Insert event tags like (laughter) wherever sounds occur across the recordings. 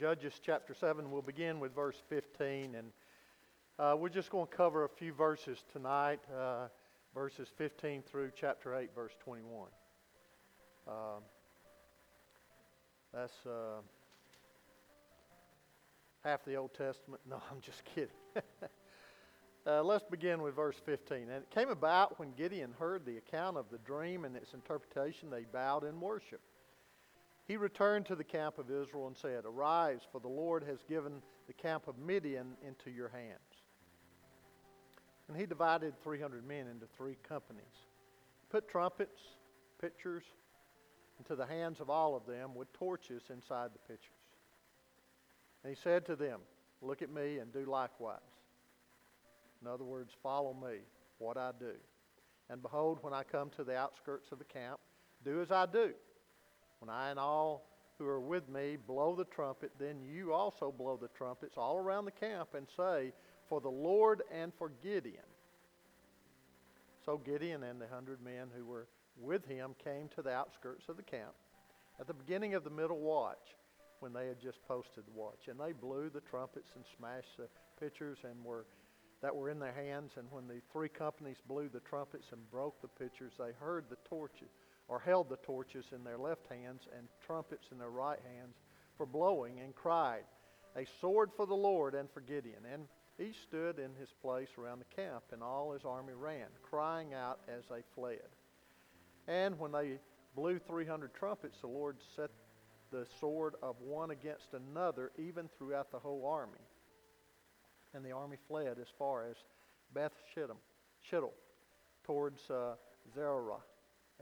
Judges chapter 7. We'll begin with verse 15, and uh, we're just going to cover a few verses tonight, uh, verses 15 through chapter 8, verse 21. Um, that's uh, half the Old Testament. (laughs) No, I'm just kidding. (laughs) Uh, let's begin with verse 15. And it came about when Gideon heard the account of the dream and its interpretation, they bowed in worship. He returned to the camp of Israel and said, Arise, for the Lord has given the camp of Midian into your hands. And he divided 300 men into three companies, put trumpets, pitchers, into the hands of all of them with torches inside the pitchers. And he said to them, Look at me and do likewise. In other words, follow me, what I do. And behold, when I come to the outskirts of the camp, do as I do. When I and all who are with me blow the trumpet, then you also blow the trumpets all around the camp and say, For the Lord and for Gideon. So Gideon and the hundred men who were with him came to the outskirts of the camp at the beginning of the middle watch when they had just posted the watch. And they blew the trumpets and smashed the pitchers and were that were in their hands. And when the three companies blew the trumpets and broke the pitchers, they heard the torches or held the torches in their left hands and trumpets in their right hands for blowing, and cried, A sword for the Lord and for Gideon. And he stood in his place around the camp, and all his army ran, crying out as they fled. And when they blew 300 trumpets, the Lord set the sword of one against another, even throughout the whole army. And the army fled as far as Beth Shittim, towards uh, Zerah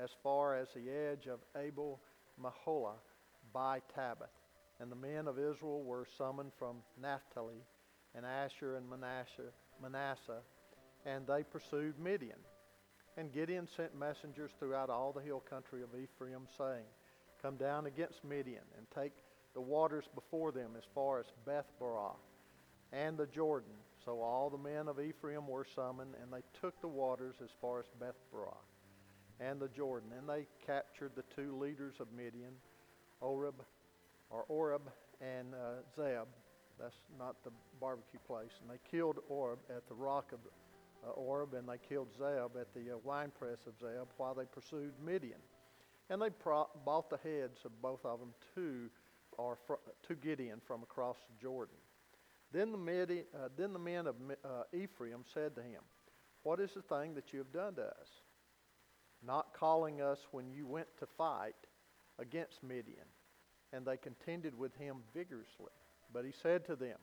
as far as the edge of Abel Meholah by Tabbath. And the men of Israel were summoned from Naphtali and Asher and Manasseh, Manasseh, and they pursued Midian. And Gideon sent messengers throughout all the hill country of Ephraim, saying, Come down against Midian and take the waters before them as far as Beth Barah and the Jordan. So all the men of Ephraim were summoned, and they took the waters as far as Beth Barah and the Jordan. And they captured the two leaders of Midian, Oreb, or Oreb and uh, Zeb. That's not the barbecue place. And they killed Oreb at the rock of uh, Oreb, and they killed Zeb at the uh, winepress of Zeb while they pursued Midian. And they pro- bought the heads of both of them to, or fr- to Gideon from across the Jordan. Then the, Midian, uh, then the men of uh, Ephraim said to him, What is the thing that you have done to us? Not calling us when you went to fight against Midian. And they contended with him vigorously. But he said to them,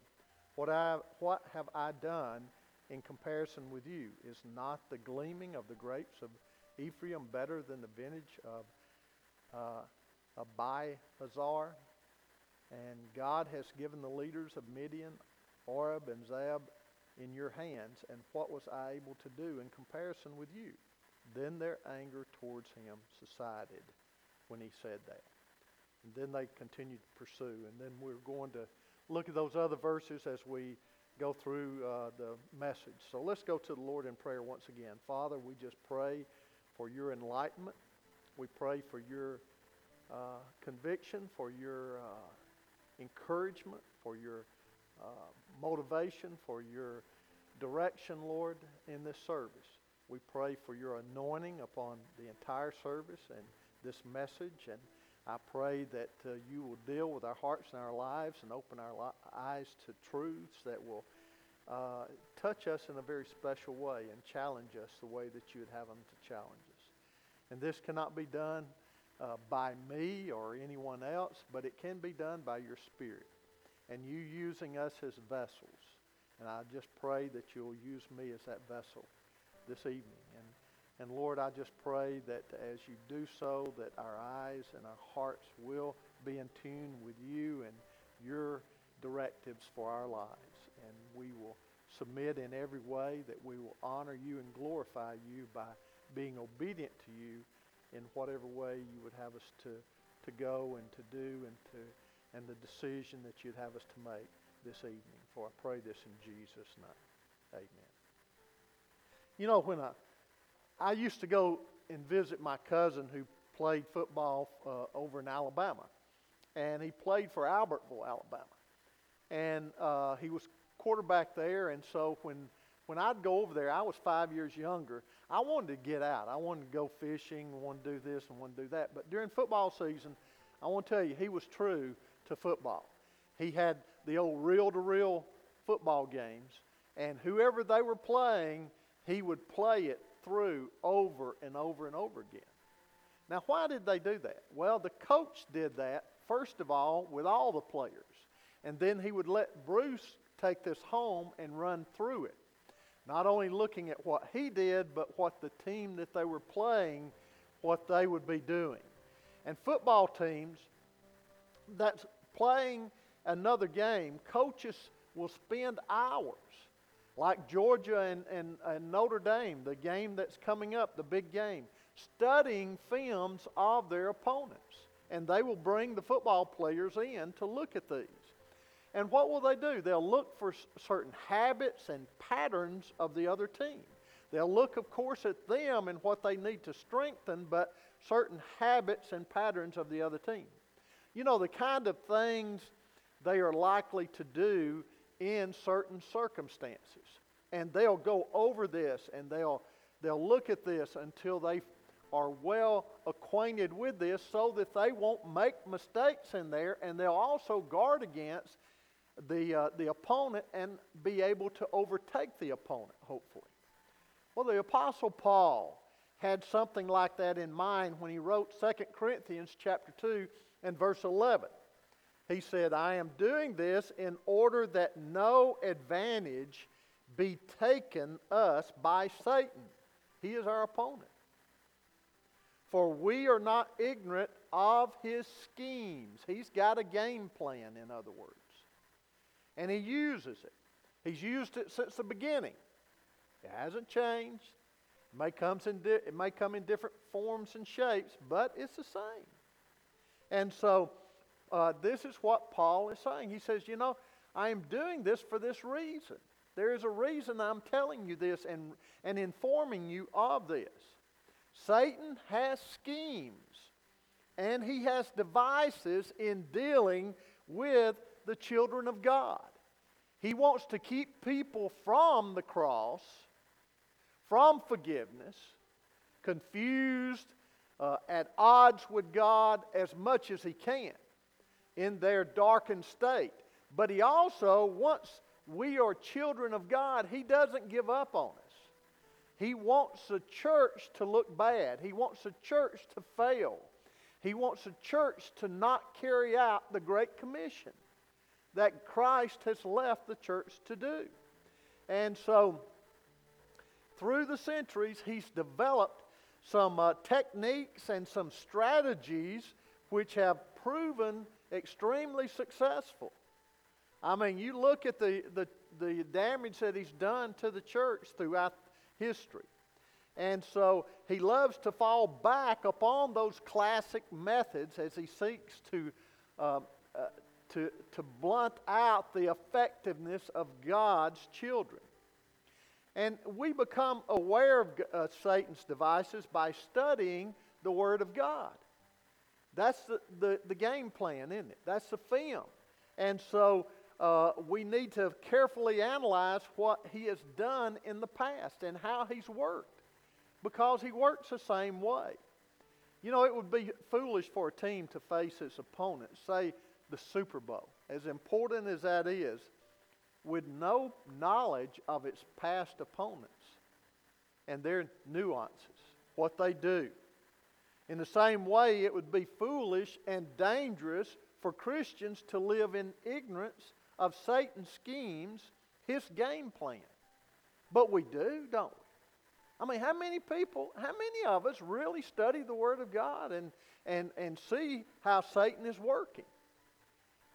What, I, what have I done in comparison with you? Is not the gleaming of the grapes of Ephraim better than the vintage of uh, Abiezer? And God has given the leaders of Midian, Oreb, and Zeb in your hands. And what was I able to do in comparison with you? Then their anger towards him subsided when he said that. And then they continued to pursue. And then we're going to look at those other verses as we go through uh, the message. So let's go to the Lord in prayer once again. Father, we just pray for your enlightenment. We pray for your uh, conviction, for your uh, encouragement, for your uh, motivation, for your direction, Lord, in this service. We pray for your anointing upon the entire service and this message. And I pray that uh, you will deal with our hearts and our lives and open our li- eyes to truths that will uh, touch us in a very special way and challenge us the way that you would have them to challenge us. And this cannot be done uh, by me or anyone else, but it can be done by your Spirit and you using us as vessels. And I just pray that you'll use me as that vessel this evening. And, and Lord, I just pray that as you do so, that our eyes and our hearts will be in tune with you and your directives for our lives. And we will submit in every way that we will honor you and glorify you by being obedient to you in whatever way you would have us to, to go and to do and to and the decision that you'd have us to make this evening. For I pray this in Jesus' name. Amen. You know, when I, I used to go and visit my cousin who played football uh, over in Alabama, and he played for Albertville, Alabama. and uh, he was quarterback there. And so when when I'd go over there, I was five years younger. I wanted to get out. I wanted to go fishing, Wanted to do this and wanted to do that. But during football season, I want to tell you, he was true to football. He had the old reel to reel football games, and whoever they were playing, he would play it through over and over and over again. Now, why did they do that? Well, the coach did that, first of all, with all the players. And then he would let Bruce take this home and run through it. Not only looking at what he did, but what the team that they were playing, what they would be doing. And football teams that's playing another game, coaches will spend hours, like Georgia and, and, and Notre Dame, the game that's coming up, the big game, studying films of their opponents. And they will bring the football players in to look at these. And what will they do? They'll look for certain habits and patterns of the other team. They'll look, of course, at them and what they need to strengthen, but certain habits and patterns of the other team. You know, the kind of things they are likely to do in certain circumstances. And they'll go over this and they'll, they'll look at this until they are well acquainted with this so that they won't make mistakes in there and they'll also guard against the, uh, the opponent and be able to overtake the opponent, hopefully. Well, the Apostle Paul had something like that in mind when he wrote 2 Corinthians chapter 2 and verse 11. He said, I am doing this in order that no advantage be taken us by Satan. He is our opponent. For we are not ignorant of his schemes. He's got a game plan, in other words and he uses it. He's used it since the beginning. It hasn't changed. It may, comes in di- it may come in different forms and shapes, but it's the same. And so uh, this is what Paul is saying. He says, You know, I am doing this for this reason. There is a reason I'm telling you this and, and informing you of this. Satan has schemes and he has devices in dealing with the children of God. He wants to keep people from the cross, from forgiveness, confused, uh, at odds with God as much as he can in their darkened state. But he also, once we are children of God, he doesn't give up on us. He wants the church to look bad. He wants the church to fail. He wants the church to not carry out the Great Commission that Christ has left the church to do. And so, through the centuries, he's developed some uh, techniques and some strategies which have proven extremely successful. I mean, you look at the, the, the damage that he's done to the church throughout history. And so he loves to fall back upon those classic methods as he seeks to uh, uh, to, to blunt out the effectiveness of God's children. And we become aware of uh, Satan's devices by studying the Word of God. That's the, the, the, game plan, isn't it? That's the film. And so uh, we need to carefully analyze what he has done in the past and how he's worked because he works the same way. You know, it would be foolish for a team to face its opponent, say, the Super Bowl, as important as that is, with no knowledge of its past opponents and their nuances, what they do. In the same way, it would be foolish and dangerous for Christians to live in ignorance of Satan's schemes, his game plan. But we do, don't we? I mean, how many people, how many of us really study the Word of God and, and, and see how Satan is working?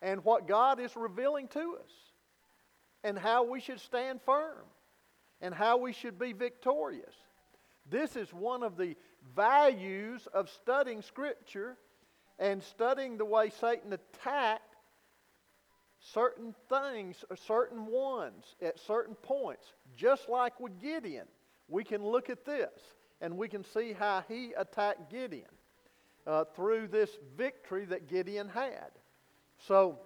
and what God is revealing to us, and how we should stand firm, and how we should be victorious. This is one of the values of studying Scripture and studying the way Satan attacked certain things, or certain ones at certain points. Just like with Gideon, we can look at this and we can see how he attacked Gideon uh, through this victory that Gideon had. So,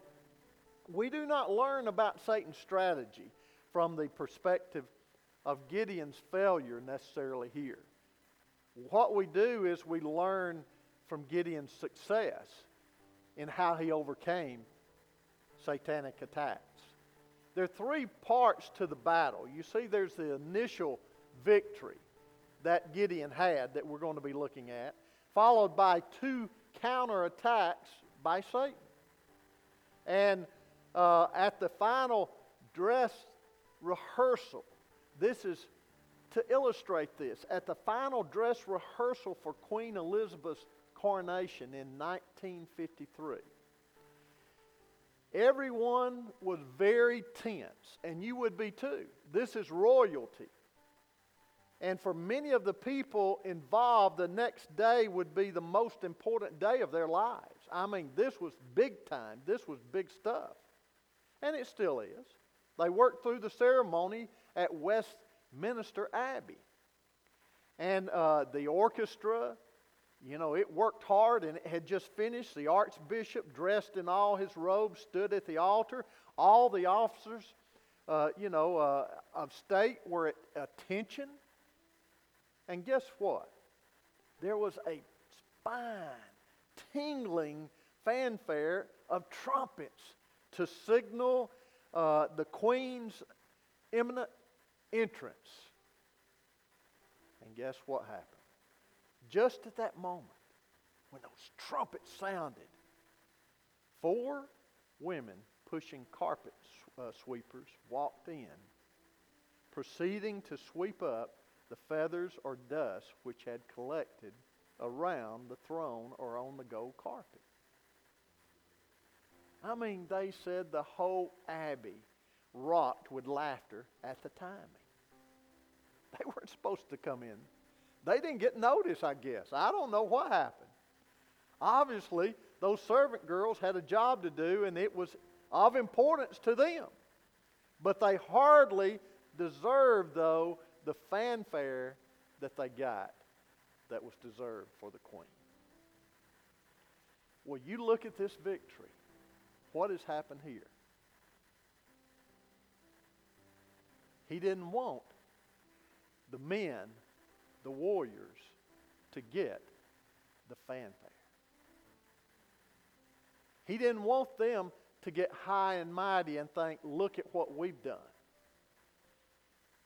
we do not learn about Satan's strategy from the perspective of Gideon's failure necessarily here. What we do is we learn from Gideon's success in how he overcame satanic attacks. There are three parts to the battle. You see, there's the initial victory that Gideon had that we're going to be looking at, followed by two counterattacks by Satan. And uh, at the final dress rehearsal, this is to illustrate this. At the final dress rehearsal for Queen Elizabeth's coronation in 1953, everyone was very tense, and you would be too. This is royalty. And for many of the people involved, the next day would be the most important day of their lives. I mean, this was big time, this was big stuff. And it still is. They worked through the ceremony at Westminster Abbey. And uh, the orchestra, you know, it worked hard and it had just finished. The archbishop, dressed in all his robes, stood at the altar. All the officers, uh, you know, uh, of state were at attention. And guess what? There was a spine tingling fanfare of trumpets to signal uh, the queen's imminent entrance. And guess what happened? Just at that moment, when those trumpets sounded, four women pushing carpet uh, sweepers walked in, proceeding to sweep up the feathers or dust which had collected around the throne or on the gold carpet. I mean, they said the whole abbey rocked with laughter at the timing. (laughs) They weren't supposed to come in. They didn't get notice, I guess. I don't know what happened. Obviously, those servant girls had a job to do, and it was of importance to them. But they hardly deserved, though, the fanfare that they got that was deserved for the queen. Well, you look at this victory. What has happened here? He didn't want the men, the warriors, to get the fanfare. He didn't want them to get high and mighty and think, look at what we've done.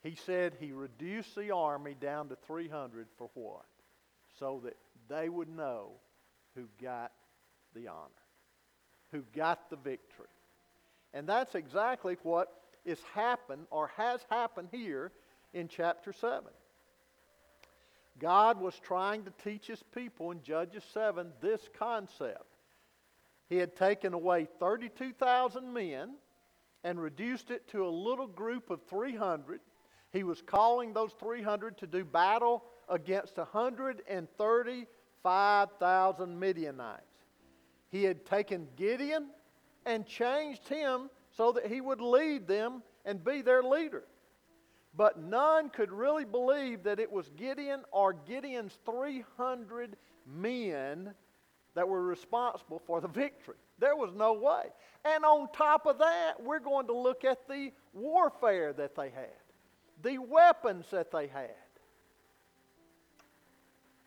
He said he reduced the army down to 300 for what? So that they would know who got the honor, who got the victory. And that's exactly what is happened or has happened here in chapter 7. God was trying to teach his people in Judges 7 this concept. He had taken away 32,000 men and reduced it to a little group of 300 he was calling those 300 to do battle against 135,000 Midianites. He had taken Gideon and changed him so that he would lead them and be their leader. But none could really believe that it was Gideon or Gideon's 300 men that were responsible for the victory. There was no way. And on top of that, we're going to look at the warfare that they had the weapons that they had.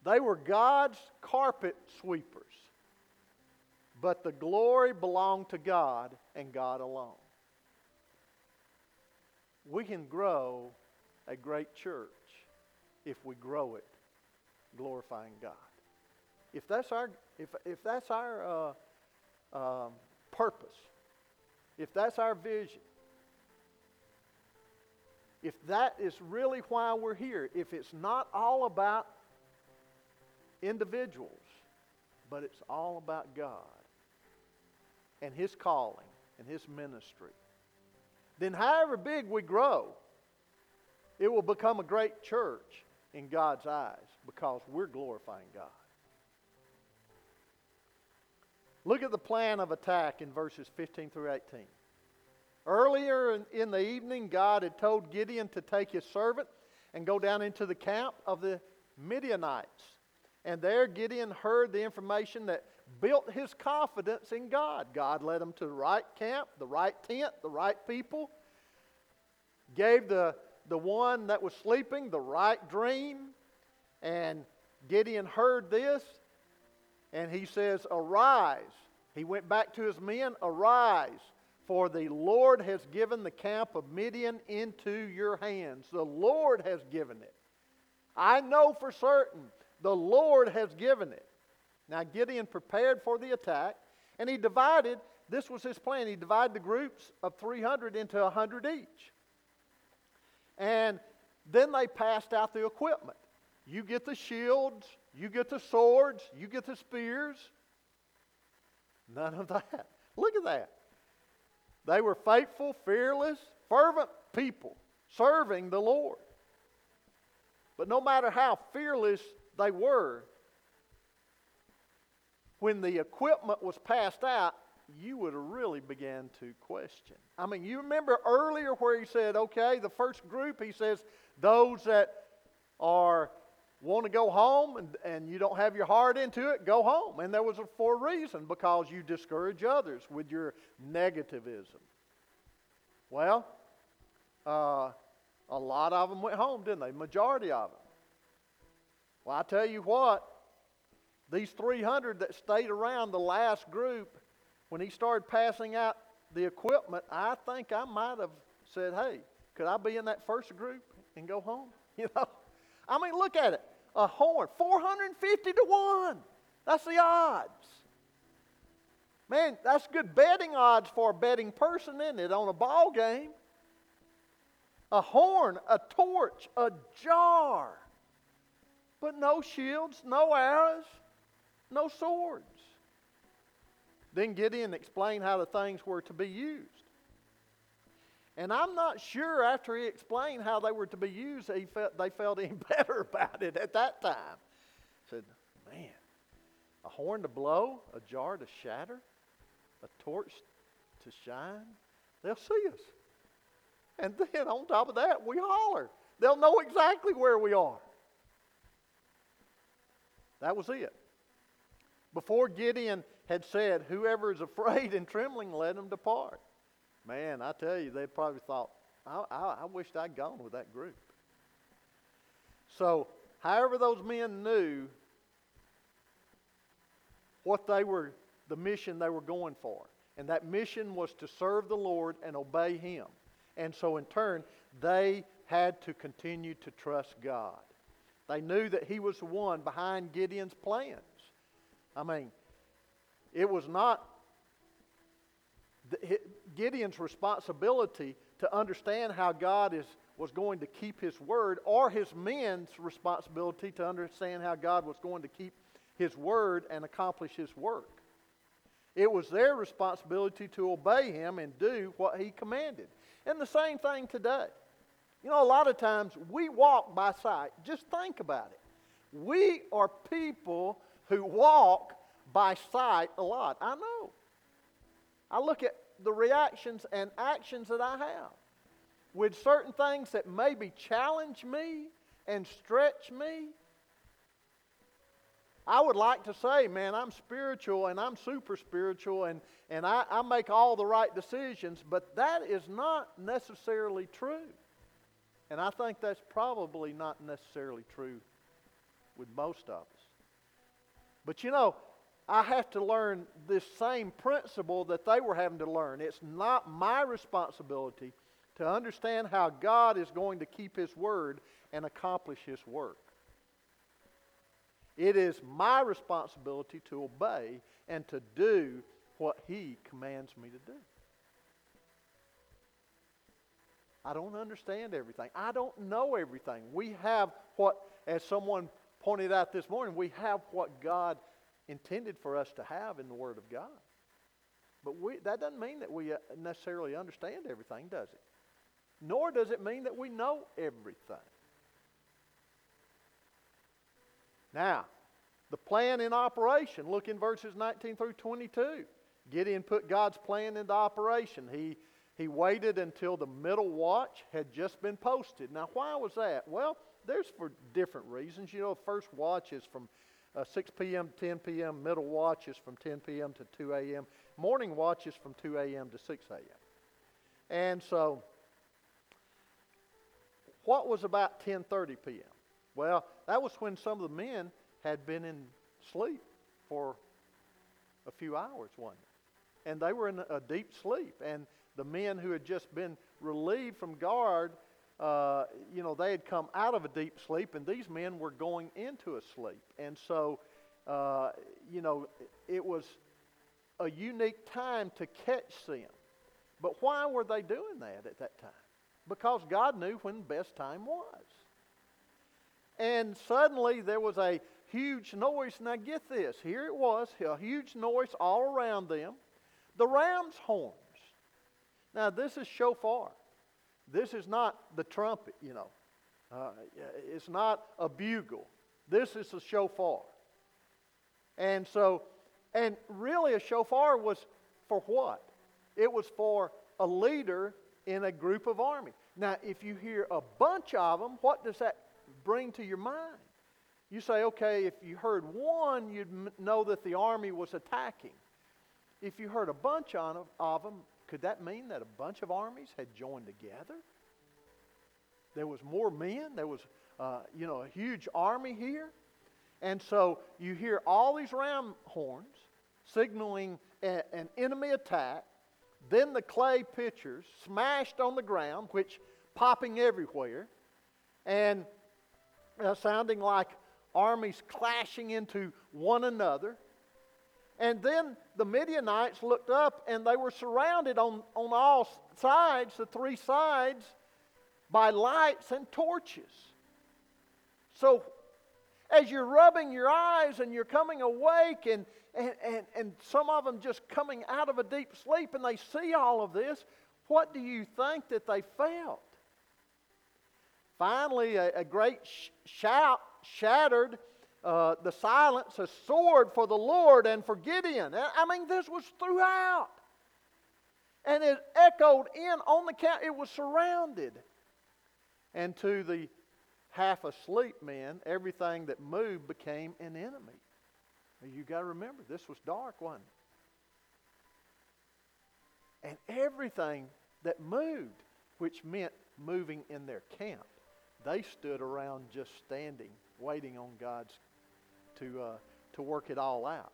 They were God's carpet sweepers. But the glory belonged to God and God alone. We can grow a great church if we grow it glorifying God. If that's our, if, if that's our uh, um, purpose, if that's our vision, if that is really why we're here, if it's not all about individuals, but it's all about God and His calling and His ministry, then however big we grow, it will become a great church in God's eyes because we're glorifying God. Look at the plan of attack in verses 15 through 18. Earlier in the evening, God had told Gideon to take his servant and go down into the camp of the Midianites. And there Gideon heard the information that built his confidence in God. God led him to the right camp, the right tent, the right people. Gave the, the one that was sleeping the right dream. And Gideon heard this and he says, Arise. He went back to his men, Arise, for the Lord has given the camp of Midian into your hands. The Lord has given it. I know for certain the Lord has given it. Now, Gideon prepared for the attack, and he divided, this was his plan, he divided the groups of 300 into 100 each. And then they passed out the equipment. You get the shields, you get the swords, you get the spears. None of that. Look at that. They were faithful, fearless, fervent people serving the Lord. But no matter how fearless they were, when the equipment was passed out, you would have really began to question. I mean, you remember earlier where he said, okay, the first group, he says, those that are want to go home and, and you don't have your heart into it, go home. And there was a, for a reason, because you discourage others with your negativism. Well, uh, a lot of them went home, didn't they? Majority of them. Well, I tell you what, these 300 that stayed around the last group, when he started passing out the equipment, I think I might have said, hey, could I be in that first group and go home? (laughs) You know? I mean, look at it a horn. 450 to 1. That's the odds. Man, that's good betting odds for a betting person, isn't it, on a ball game? A horn, a torch, a jar. But no shields, no arrows, no swords. Then Gideon explained how the things were to be used. And I'm not sure after he explained how they were to be used, he felt, they felt any (laughs) better about it at that time. Said, man, a horn to blow, a jar to shatter, a torch to shine. They'll see us. And then on top of that, we holler. They'll know exactly where we are. That was it. Before Gideon had said, Whoever is afraid and trembling, let him depart. Man, I tell you, they probably thought, I, I, I wished I'd gone with that group. So, however, those men knew what they were, the mission they were going for. And that mission was to serve the Lord and obey Him. And so, in turn, they had to continue to trust God. They knew that He was the one behind Gideon's plans. I mean, it was not Gideon's responsibility to understand how God is, was going to keep his word, or his men's responsibility to understand how God was going to keep his word and accomplish his work. It was their responsibility to obey him and do what he commanded. And the same thing today. You know, a lot of times we walk by sight. Just think about it. We are people who walk by sight a lot. I know. I look at the reactions and actions that I have with certain things that maybe challenge me and stretch me. I would like to say, man, I'm spiritual and I'm super spiritual and, and I, I make all the right decisions, but that is not necessarily true. And I think that's probably not necessarily true with most of us. But you know, I have to learn this same principle that they were having to learn. It's not my responsibility to understand how God is going to keep His word and accomplish His work. It is my responsibility to obey and to do what He commands me to do. I don't understand everything. I don't know everything. We have what, as someone pointed out this morning, we have what God intended for us to have in the Word of God. But we, that doesn't mean that we uh, necessarily understand everything, does it? Nor does it mean that we know everything. Now, the plan in operation. Look in verses 19 through 22. Gideon put God's plan into operation. He, he waited until the middle watch had just been posted. Now, why was that? Well, there's for different reasons. You know, first watch is from uh, 6 p.m. to 10 p.m. Middle watch is from 10 p.m. to 2 a.m. Morning watch is from 2 a.m. to 6 a.m. And so, what was about 10:30 p.m.? Well, that was when some of the men had been in sleep for a few hours, one and they were in a deep sleep. And the men who had just been relieved from guard, uh, you know, they had come out of a deep sleep, and these men were going into a sleep. And so, uh, you know, it was a unique time to catch them. But why were they doing that at that time? Because God knew when the best time was. And suddenly there was a huge noise. Now get this here it was, a huge noise all around them. The ram's horns. Now this is shofar. This is not the trumpet, you know. Uh, it's not a bugle. This is a shofar. And so, and really a shofar was for what? It was for a leader in a group of army. Now, if you hear a bunch of them, what does that bring to your mind? You say, okay, if you heard one, you'd know that the army was attacking. If you heard a bunch of them, could that mean that a bunch of armies had joined together? There was more men. There was, uh, you know, a huge army here. And so you hear all these ram horns signaling a, an enemy attack. Then the clay pitchers smashed on the ground, which popping everywhere, and uh, sounding like armies clashing into one another. And then the Midianites looked up and they were surrounded on, on all sides, the three sides, by lights and torches. So as you're rubbing your eyes and you're coming awake, and, and, and, and some of them just coming out of a deep sleep, and they see all of this, what do you think that they felt? Finally, a, a great sh- shout shattered uh, the silence, a sword for the Lord and for Gideon. I mean, this was throughout. And it echoed in on the camp. It was surrounded. And to the half asleep men, everything that moved became an enemy. You got to remember, this was dark, it? And everything that moved, which meant moving in their camp, they stood around just standing, waiting on God's to, uh, to work it all out.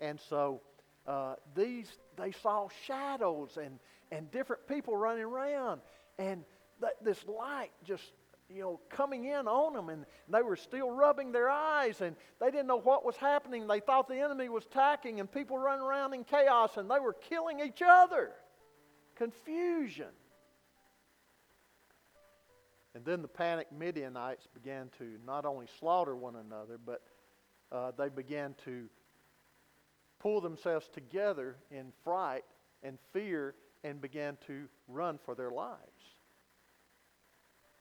And so uh, these, they saw shadows and, and different people running around. And th- this light just, you know, coming in on them. And they were still rubbing their eyes and they didn't know what was happening. They thought the enemy was attacking and people running around in chaos and they were killing each other. Confusion. And then the panicked Midianites began to not only slaughter one another, but uh, they began to pull themselves together in fright and fear and began to run for their lives.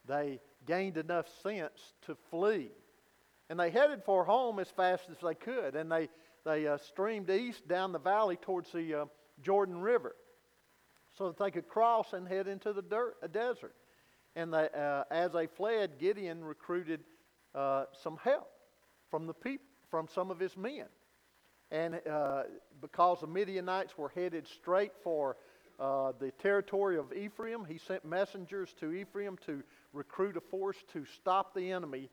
They gained enough sense to flee. And they headed for home as fast as they could. And they, they uh, streamed east down the valley towards the uh, Jordan River so that they could cross and head into the dirt, a desert. And they, uh, as they fled, Gideon recruited uh, some help from the people from some of his men. And uh, because the Midianites were headed straight for uh, the territory of Ephraim, he sent messengers to Ephraim to recruit a force to stop the enemy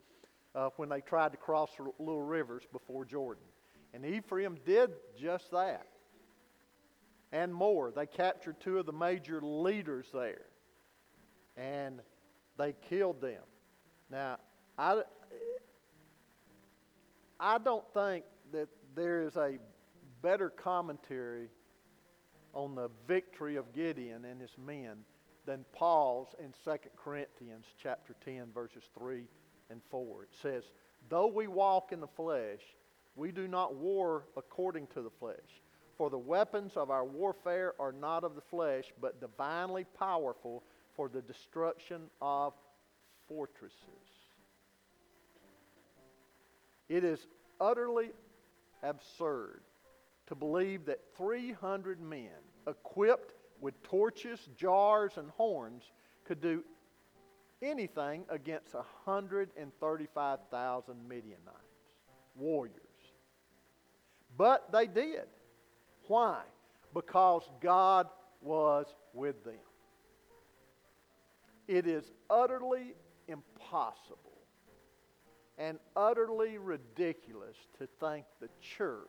uh, when they tried to cross the little rivers before Jordan. And Ephraim did just that and more. They captured two of the major leaders there and they killed them. Now, I, I don't think that there is a better commentary on the victory of Gideon and his men than Paul's in 2 Corinthians chapter 10 verses 3 and 4. It says, "Though we walk in the flesh, we do not war according to the flesh, for the weapons of our warfare are not of the flesh, but divinely powerful for the destruction of fortresses." It is utterly absurd to believe that 300 men equipped with torches, jars, and horns could do anything against 135,000 Midianites, warriors. But they did. Why? Because God was with them. It is utterly impossible and utterly ridiculous to think the church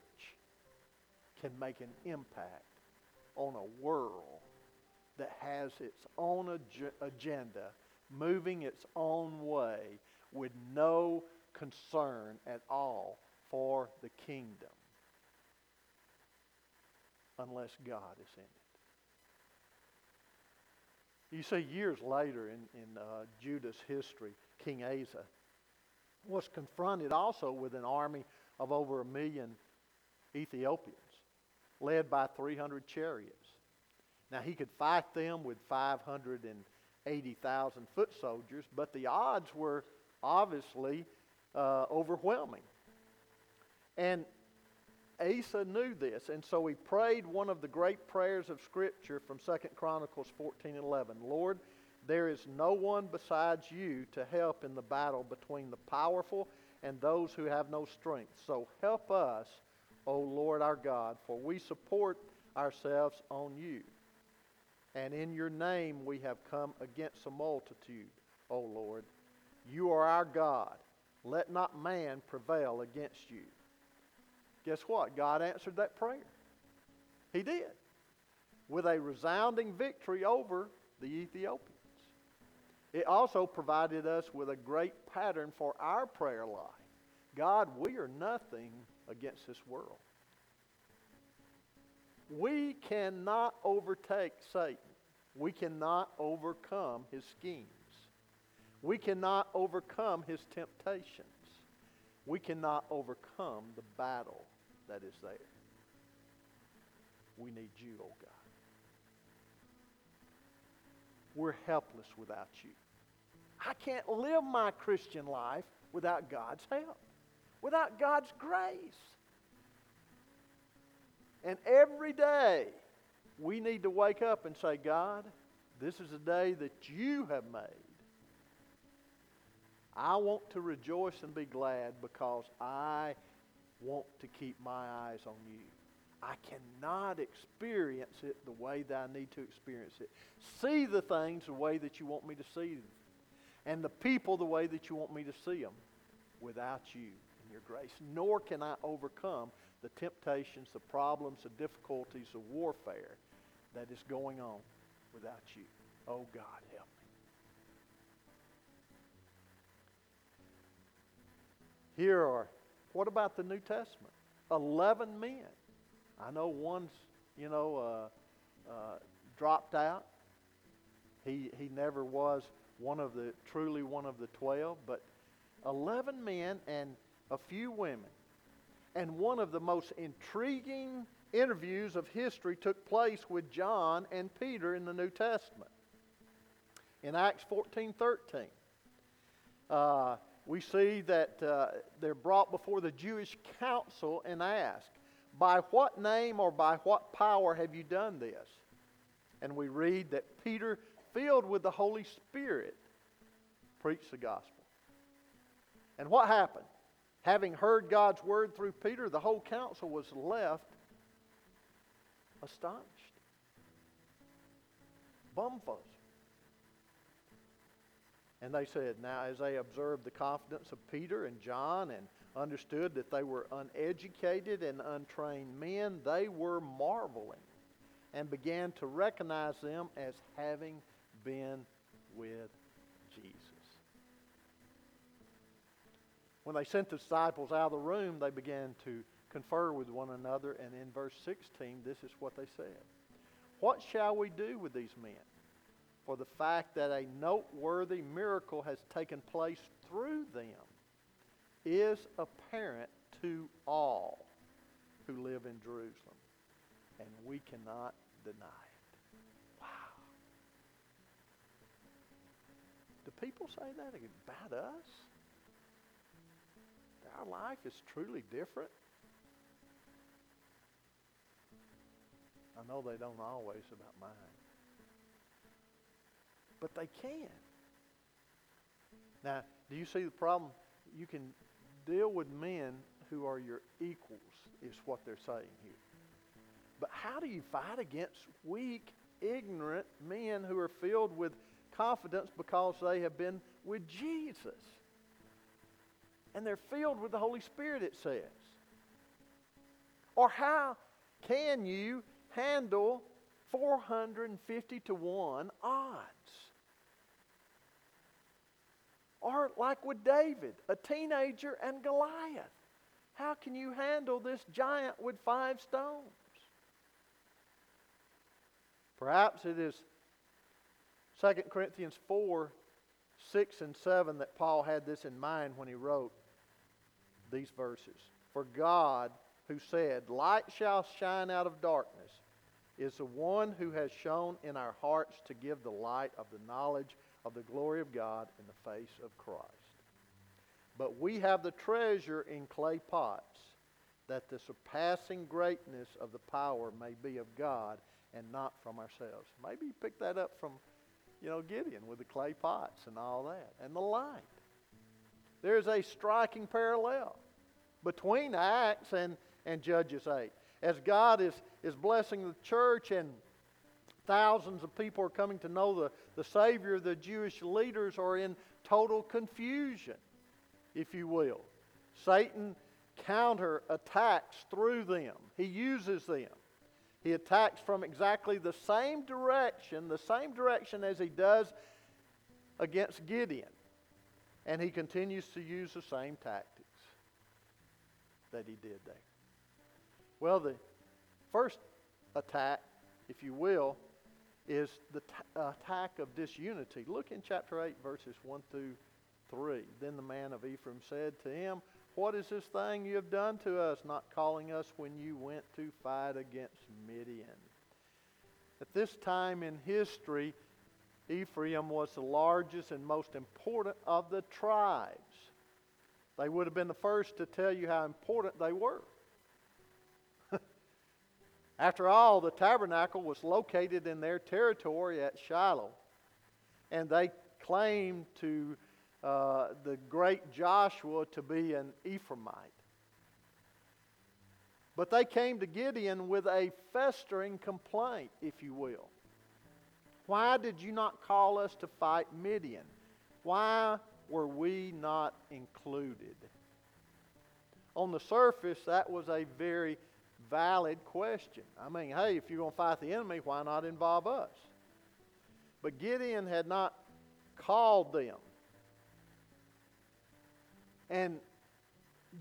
can make an impact on a world that has its own ag- agenda, moving its own way with no concern at all for the kingdom unless God is in it. You see, years later in, in uh, Judah's history, King Asa was confronted also with an army of over a million Ethiopians, led by 300 chariots. Now, he could fight them with 580,000 foot soldiers, but the odds were obviously uh, overwhelming. And Asa knew this, and so he prayed one of the great prayers of Scripture from 2 Chronicles 14 and 11. Lord, there is no one besides you to help in the battle between the powerful and those who have no strength. So help us, O Lord our God, for we support ourselves on you. And in your name we have come against a multitude, O Lord. You are our God. Let not man prevail against you. Guess what? God answered that prayer. He did. With a resounding victory over the Ethiopians. It also provided us with a great pattern for our prayer life. God, we are nothing against this world. We cannot overtake Satan. We cannot overcome his schemes. We cannot overcome his temptations. We cannot overcome the battle that is there. We need you, oh God. We're helpless without you. I can't live my Christian life without God's help, without God's grace. And every day, we need to wake up and say, God, this is a day that you have made. I want to rejoice and be glad because I want to keep my eyes on you. I cannot experience it the way that I need to experience it. See the things the way that you want me to see them. And the people the way that you want me to see them without you and your grace. Nor can I overcome the temptations, the problems, the difficulties, the warfare that is going on without you. Oh God, help me. Here are, what about the New Testament? Eleven men. I know one's, you know, uh, uh, dropped out. He, he never was one of the, truly one of the twelve, but 11 men and a few women. And one of the most intriguing interviews of history took place with John and Peter in the New Testament. In Acts 14 13, uh, we see that uh, they're brought before the Jewish council and asked, By what name or by what power have you done this? And we read that Peter, filled with the Holy Spirit, preached the gospel. And what happened? Having heard God's word through Peter, the whole council was left astonished. Bumfuzzled. And they said, Now, as they observed the confidence of Peter and John and understood that they were uneducated and untrained men, they were marveling and began to recognize them as having been with Jesus. When they sent the disciples out of the room, they began to confer with one another. And in verse 16, this is what they said What shall we do with these men? For the fact that a noteworthy miracle has taken place through them is apparent to all who live in Jerusalem, and we cannot deny people say that about us? our life is truly different? I know they don't always about mine. But they can. Now, do you see the problem? You can deal with men who are your equals, is what they're saying here. But how do you fight against weak, ignorant men who are filled with confidence because they have been with Jesus? And they're filled with the Holy Spirit, it says. Or how can you handle 450 to 1 odds? Or like with David, a teenager and Goliath. How can you handle this giant with five stones? Perhaps it is 2 Corinthians 4 6 and 7 that Paul had this in mind when he wrote these verses. For God, who said, Light shall shine out of darkness, is the one who has shone in our hearts to give the light of the knowledge of the glory of God in the face of Christ. But we have the treasure in clay pots, that the surpassing greatness of the power may be of God and not from ourselves. Maybe you pick that up from, you know, Gideon with the clay pots and all that, and the light. There's a striking parallel between Acts and, and Judges 8. As God is, is blessing the church and thousands of people are coming to know the, the Savior, the Jewish leaders are in total confusion, if you will. Satan counterattacks through them, he uses them. He attacks from exactly the same direction, the same direction as he does against Gideon. And he continues to use the same tactics that he did there. Well, the first attack, if you will, is the t- attack of disunity. Look in chapter 8, verses 1 through 3. Then the man of Ephraim said to him, what is this thing you have done to us, not calling us when you went to fight against Midian? At this time in history, Ephraim was the largest and most important of the tribes. They would have been the first to tell you how important they were. (laughs) After all, the tabernacle was located in their territory at Shiloh, and they claimed to uh, the great Joshua to be an Ephraimite. But they came to Gideon with a festering complaint, if you will. Why did you not call us to fight Midian? Why were we not included? On the surface, that was a very valid question. I mean, hey, if you're going to fight the enemy, why not involve us? But Gideon had not called them. And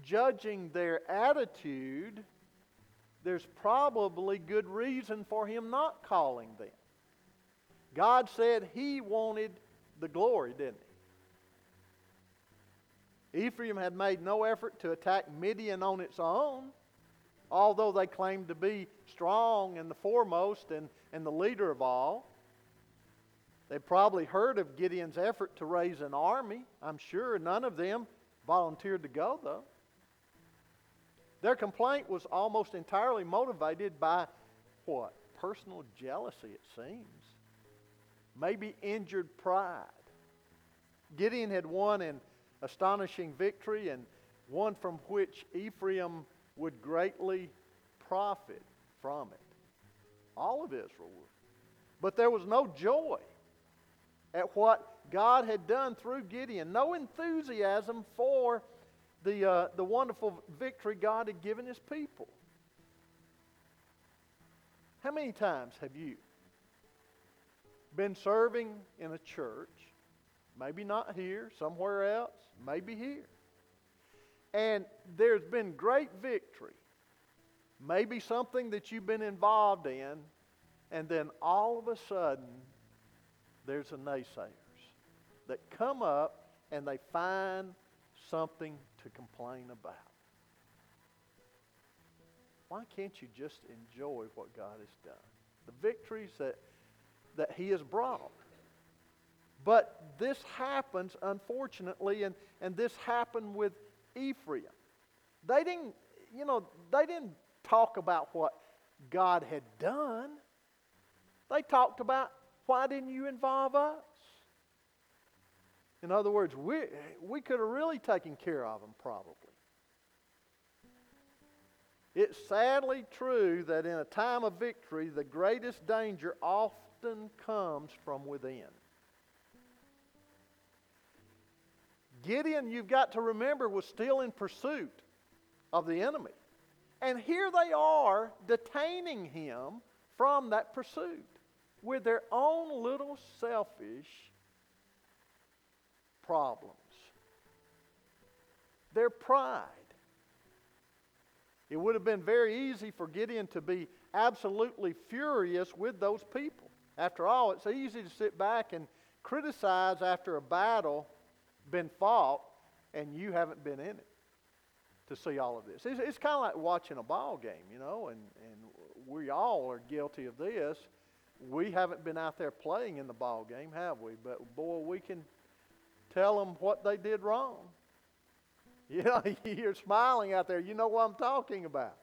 judging their attitude, there's probably good reason for him not calling them. God said he wanted the glory, didn't he? Ephraim had made no effort to attack Midian on its own, although they claimed to be strong and the foremost and, and the leader of all. They probably heard of Gideon's effort to raise an army. I'm sure none of them volunteered to go, though. Their complaint was almost entirely motivated by what? Personal jealousy, it seems. Maybe injured pride. Gideon had won an astonishing victory and one from which Ephraim would greatly profit from it. All of Israel would. But there was no joy at what God had done through Gideon. No enthusiasm for the, uh, the wonderful victory God had given his people. How many times have you been serving in a church, maybe not here, somewhere else, maybe here, and there's been great victory, maybe something that you've been involved in, and then all of a sudden there's a naysayer that come up and they find something to complain about. Why can't you just enjoy what God has done? The victories that, that He has brought. But this happens, unfortunately, and, and this happened with Ephraim. They didn't, you know, they didn't talk about what God had done. They talked about why didn't you involve us? In other words, we, we could have really taken care of them, probably. It's sadly true that in a time of victory, the greatest danger often comes from within. Gideon, you've got to remember, was still in pursuit of the enemy. And here they are detaining him from that pursuit with their own little selfish problems. Their pride. It would have been very easy for Gideon to be absolutely furious with those people. After all, it's easy to sit back and criticize after a battle been fought and you haven't been in it to see all of this. It's, it's kind of like watching a ball game, you know, and, and we all are guilty of this. We haven't been out there playing in the ball game, have we? But boy, we can tell them what they did wrong. (laughs) You (laughs) know, you're smiling out there. You know what I'm talking about.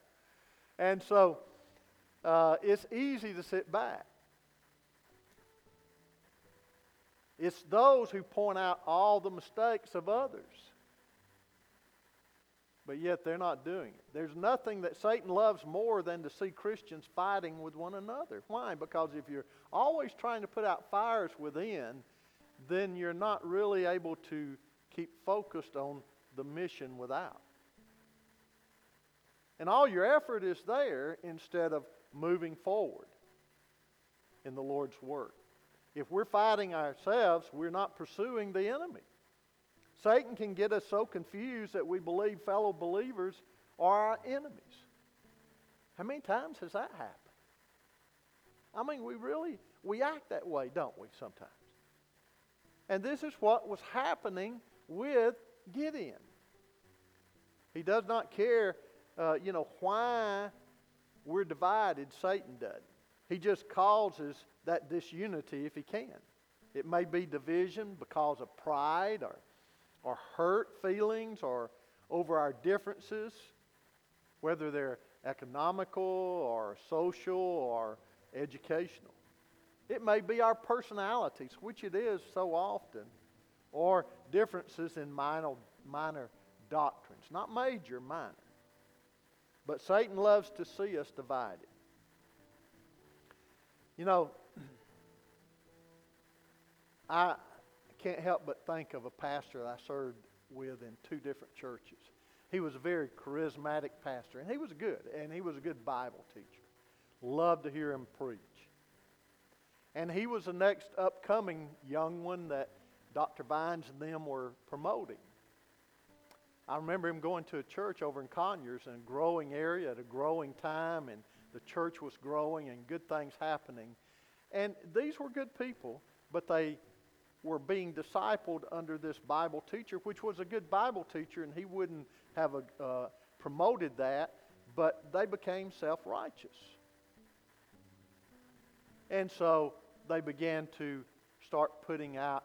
And so uh, it's easy to sit back. It's those who point out all the mistakes of others. But yet they're not doing it. There's nothing that Satan loves more than to see Christians fighting with one another. Why? Because if you're always trying to put out fires within, then you're not really able to keep focused on the mission without. And all your effort is there instead of moving forward in the Lord's work. If we're fighting ourselves, we're not pursuing the enemy. Satan can get us so confused that we believe fellow believers are our enemies. How many times has that happened? I mean, we really we act that way, don't we, sometimes? And this is what was happening with Gideon. He does not care, uh, you know, why we're divided. Satan does. He just causes that disunity if he can. It may be division because of pride or, or hurt feelings or over our differences, whether they're economical or social or educational. It may be our personalities, which it is so often, or differences in minor, minor doctrines. Not major, minor. But Satan loves to see us divided. You know, (clears throat) I can't help but think of a pastor I served with in two different churches. He was a very charismatic pastor, and he was good, and he was a good Bible teacher. Loved to hear him preach. And he was the next upcoming young one that Dr. Vines and them were promoting. I remember him going to a church over in Conyers in a growing area at a growing time, and the church was growing and good things happening. And these were good people, but they were being discipled under this Bible teacher, which was a good Bible teacher, and he wouldn't have a, uh, promoted that, but they became self righteous. And so they began to start putting out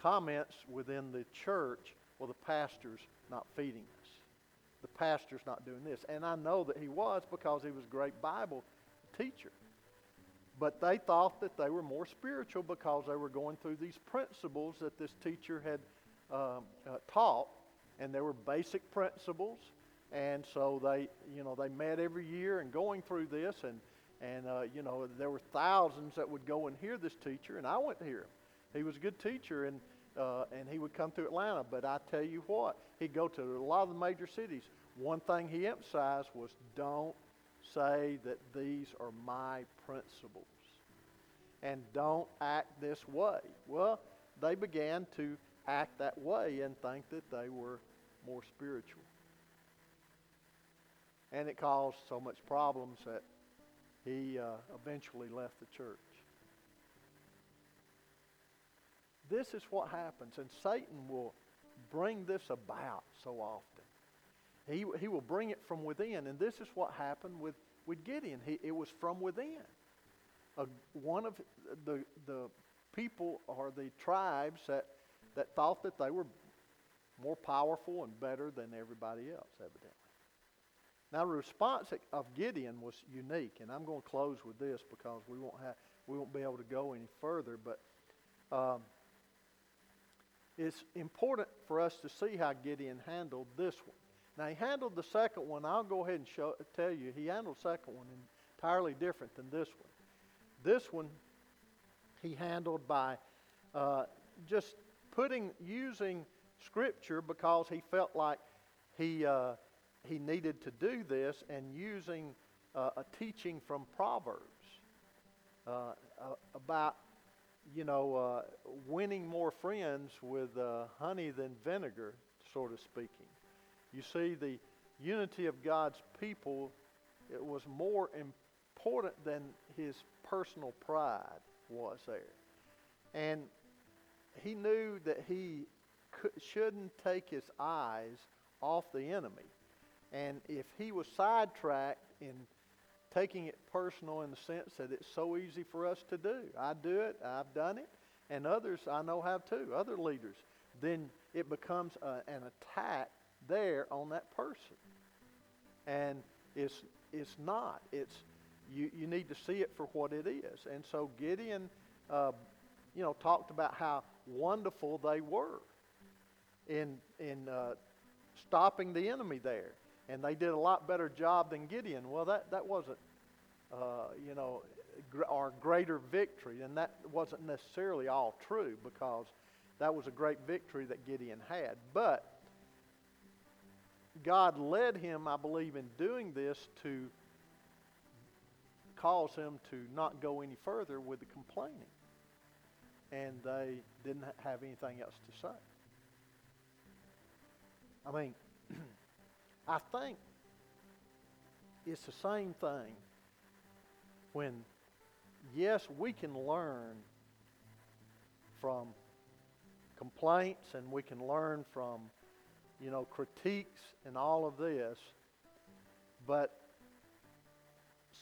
comments within the church well, the pastor's not feeding us. The pastor's not doing this. And I know that he was because he was a great Bible teacher. But they thought that they were more spiritual because they were going through these principles that this teacher had um, uh, taught, and they were basic principles. And so they, you know, they met every year and going through this, and and uh, you know, there were thousands that would go and hear this teacher, and I went to hear him. He was a good teacher, and uh, and he would come to Atlanta. But I tell you what, he'd go to a lot of the major cities. One thing he emphasized was don't say that these are my principles. And don't act this way. Well, they began to act that way and think that they were more spiritual. And it caused so much problems that he uh, eventually left the church. This is what happens, and Satan will bring this about so often. He, he will bring it from within. And this is what happened with, with Gideon. He, it was from within. Uh, one of the, the people or the tribes that, that thought that they were more powerful and better than everybody else, evidently. Now, the response of Gideon was unique, and I'm going to close with this because we won't have we won't be able to go any further. But um, it's important for us to see how Gideon handled this one. Now, he handled the second one. I'll go ahead and show, tell you, he handled the second one entirely different than this one. This one, he handled by uh, just putting, using Scripture because he felt like he, uh, he needed to do this and using uh, a teaching from Proverbs uh, about, you know, uh, winning more friends with uh, honey than vinegar, sort of speaking. You see, the unity of God's people it was more important than his personal pride was there. And he knew that he could, shouldn't take his eyes off the enemy. And if he was sidetracked in taking it personal in the sense that it's so easy for us to do, I do it, I've done it, and others I know have too, other leaders, then it becomes a, an attack there on that person. And it's, it's not. It's, you, you need to see it for what it is. And so Gideon, uh, you know, talked about how wonderful they were in, in uh, stopping the enemy there. And they did a lot better job than Gideon. Well, that, that wasn't, uh, you know, gr- our greater victory. And that wasn't necessarily all true because that was a great victory that Gideon had. But God led him, I believe, in doing this to cause him to not go any further with the complaining. And they didn't have anything else to say. I mean, I think it's the same thing when, yes, we can learn from complaints and we can learn from you know, critiques and all of this. But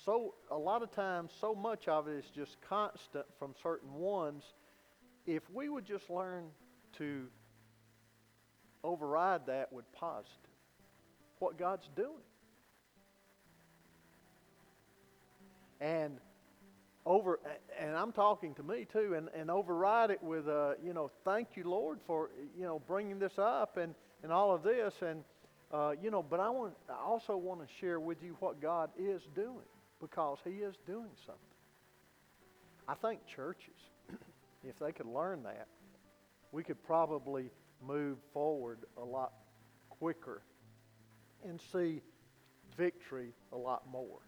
so a lot of times, so much of it is just constant from certain ones. If we would just learn to override that with positive, what God's doing. And over and I'm talking to me too and, and override it with uh, you know thank you Lord for you know bringing this up and and all of this. And, uh, you know, but I, want, I also want to share with you what God is doing because He is doing something. I think churches, (clears throat) if they could learn that, we could probably move forward a lot quicker and see victory a lot more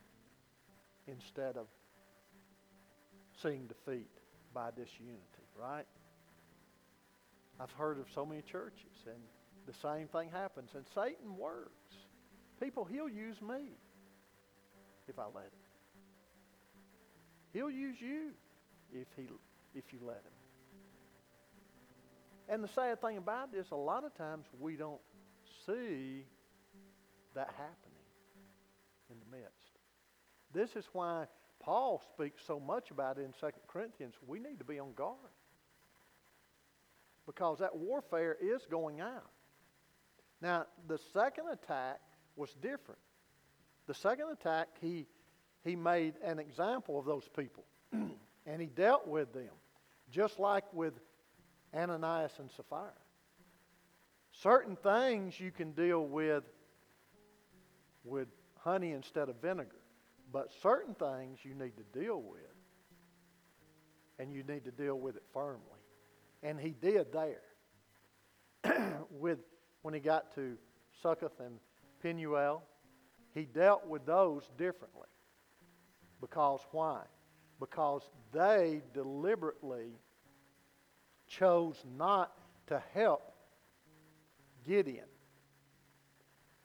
instead of seeing defeat by disunity, right? I've heard of so many churches, and the same thing happens. And Satan works. People, he'll use me if I let him. He'll use you if he if you let him. And the sad thing about this, a lot of times we don't see that happening in the midst. This is why Paul speaks so much about it in 2 Corinthians. We need to be on guard. Because that warfare is going on. Now, the second attack was different. The second attack, he, he made an example of those people, (clears throat) and he dealt with them, just like with Ananias and Sapphira. Certain things you can deal with with honey instead of vinegar, but certain things you need to deal with, and you need to deal with it firmly. And he did there (clears throat) with when he got to Succoth and Penuel, he dealt with those differently. Because why? Because they deliberately chose not to help Gideon,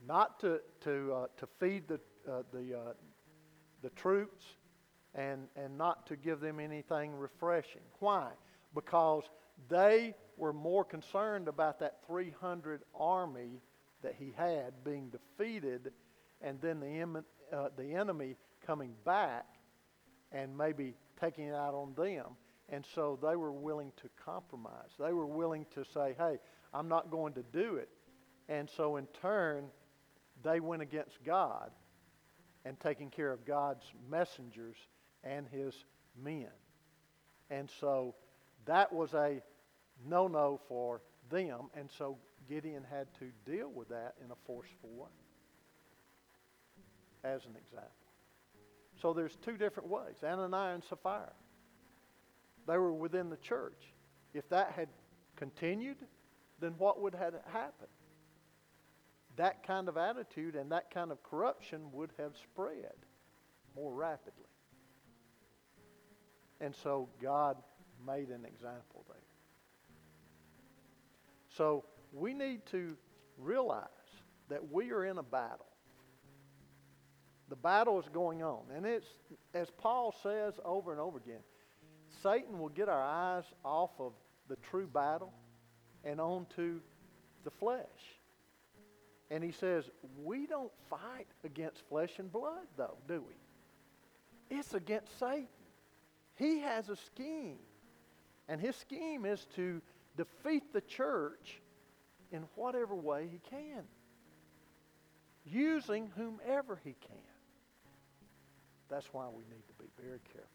not to, to, uh, to feed the, uh, the, uh, the troops, and, and not to give them anything refreshing. Why? Because they were more concerned about that 300 army that he had being defeated and then the, uh, the enemy coming back and maybe taking it out on them. And so they were willing to compromise. They were willing to say, hey, I'm not going to do it. And so in turn, they went against God and taking care of God's messengers and his men. And so that was a no no for them, and so Gideon had to deal with that in a forceful way, as an example. So there's two different ways Ananias and Sapphira. They were within the church. If that had continued, then what would have happened? That kind of attitude and that kind of corruption would have spread more rapidly. And so God made an example there. So we need to realize that we are in a battle. The battle is going on. And it's, as Paul says over and over again, Satan will get our eyes off of the true battle and onto the flesh. And he says, we don't fight against flesh and blood, though, do we? It's against Satan. He has a scheme. And his scheme is to defeat the church in whatever way he can, using whomever he can. That's why we need to be very careful.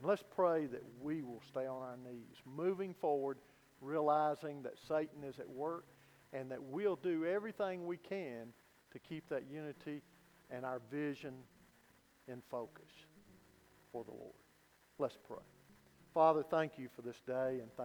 And let's pray that we will stay on our knees, moving forward, realizing that Satan is at work and that we'll do everything we can to keep that unity and our vision in focus for the Lord. Let's pray. Father, thank you for this day and thank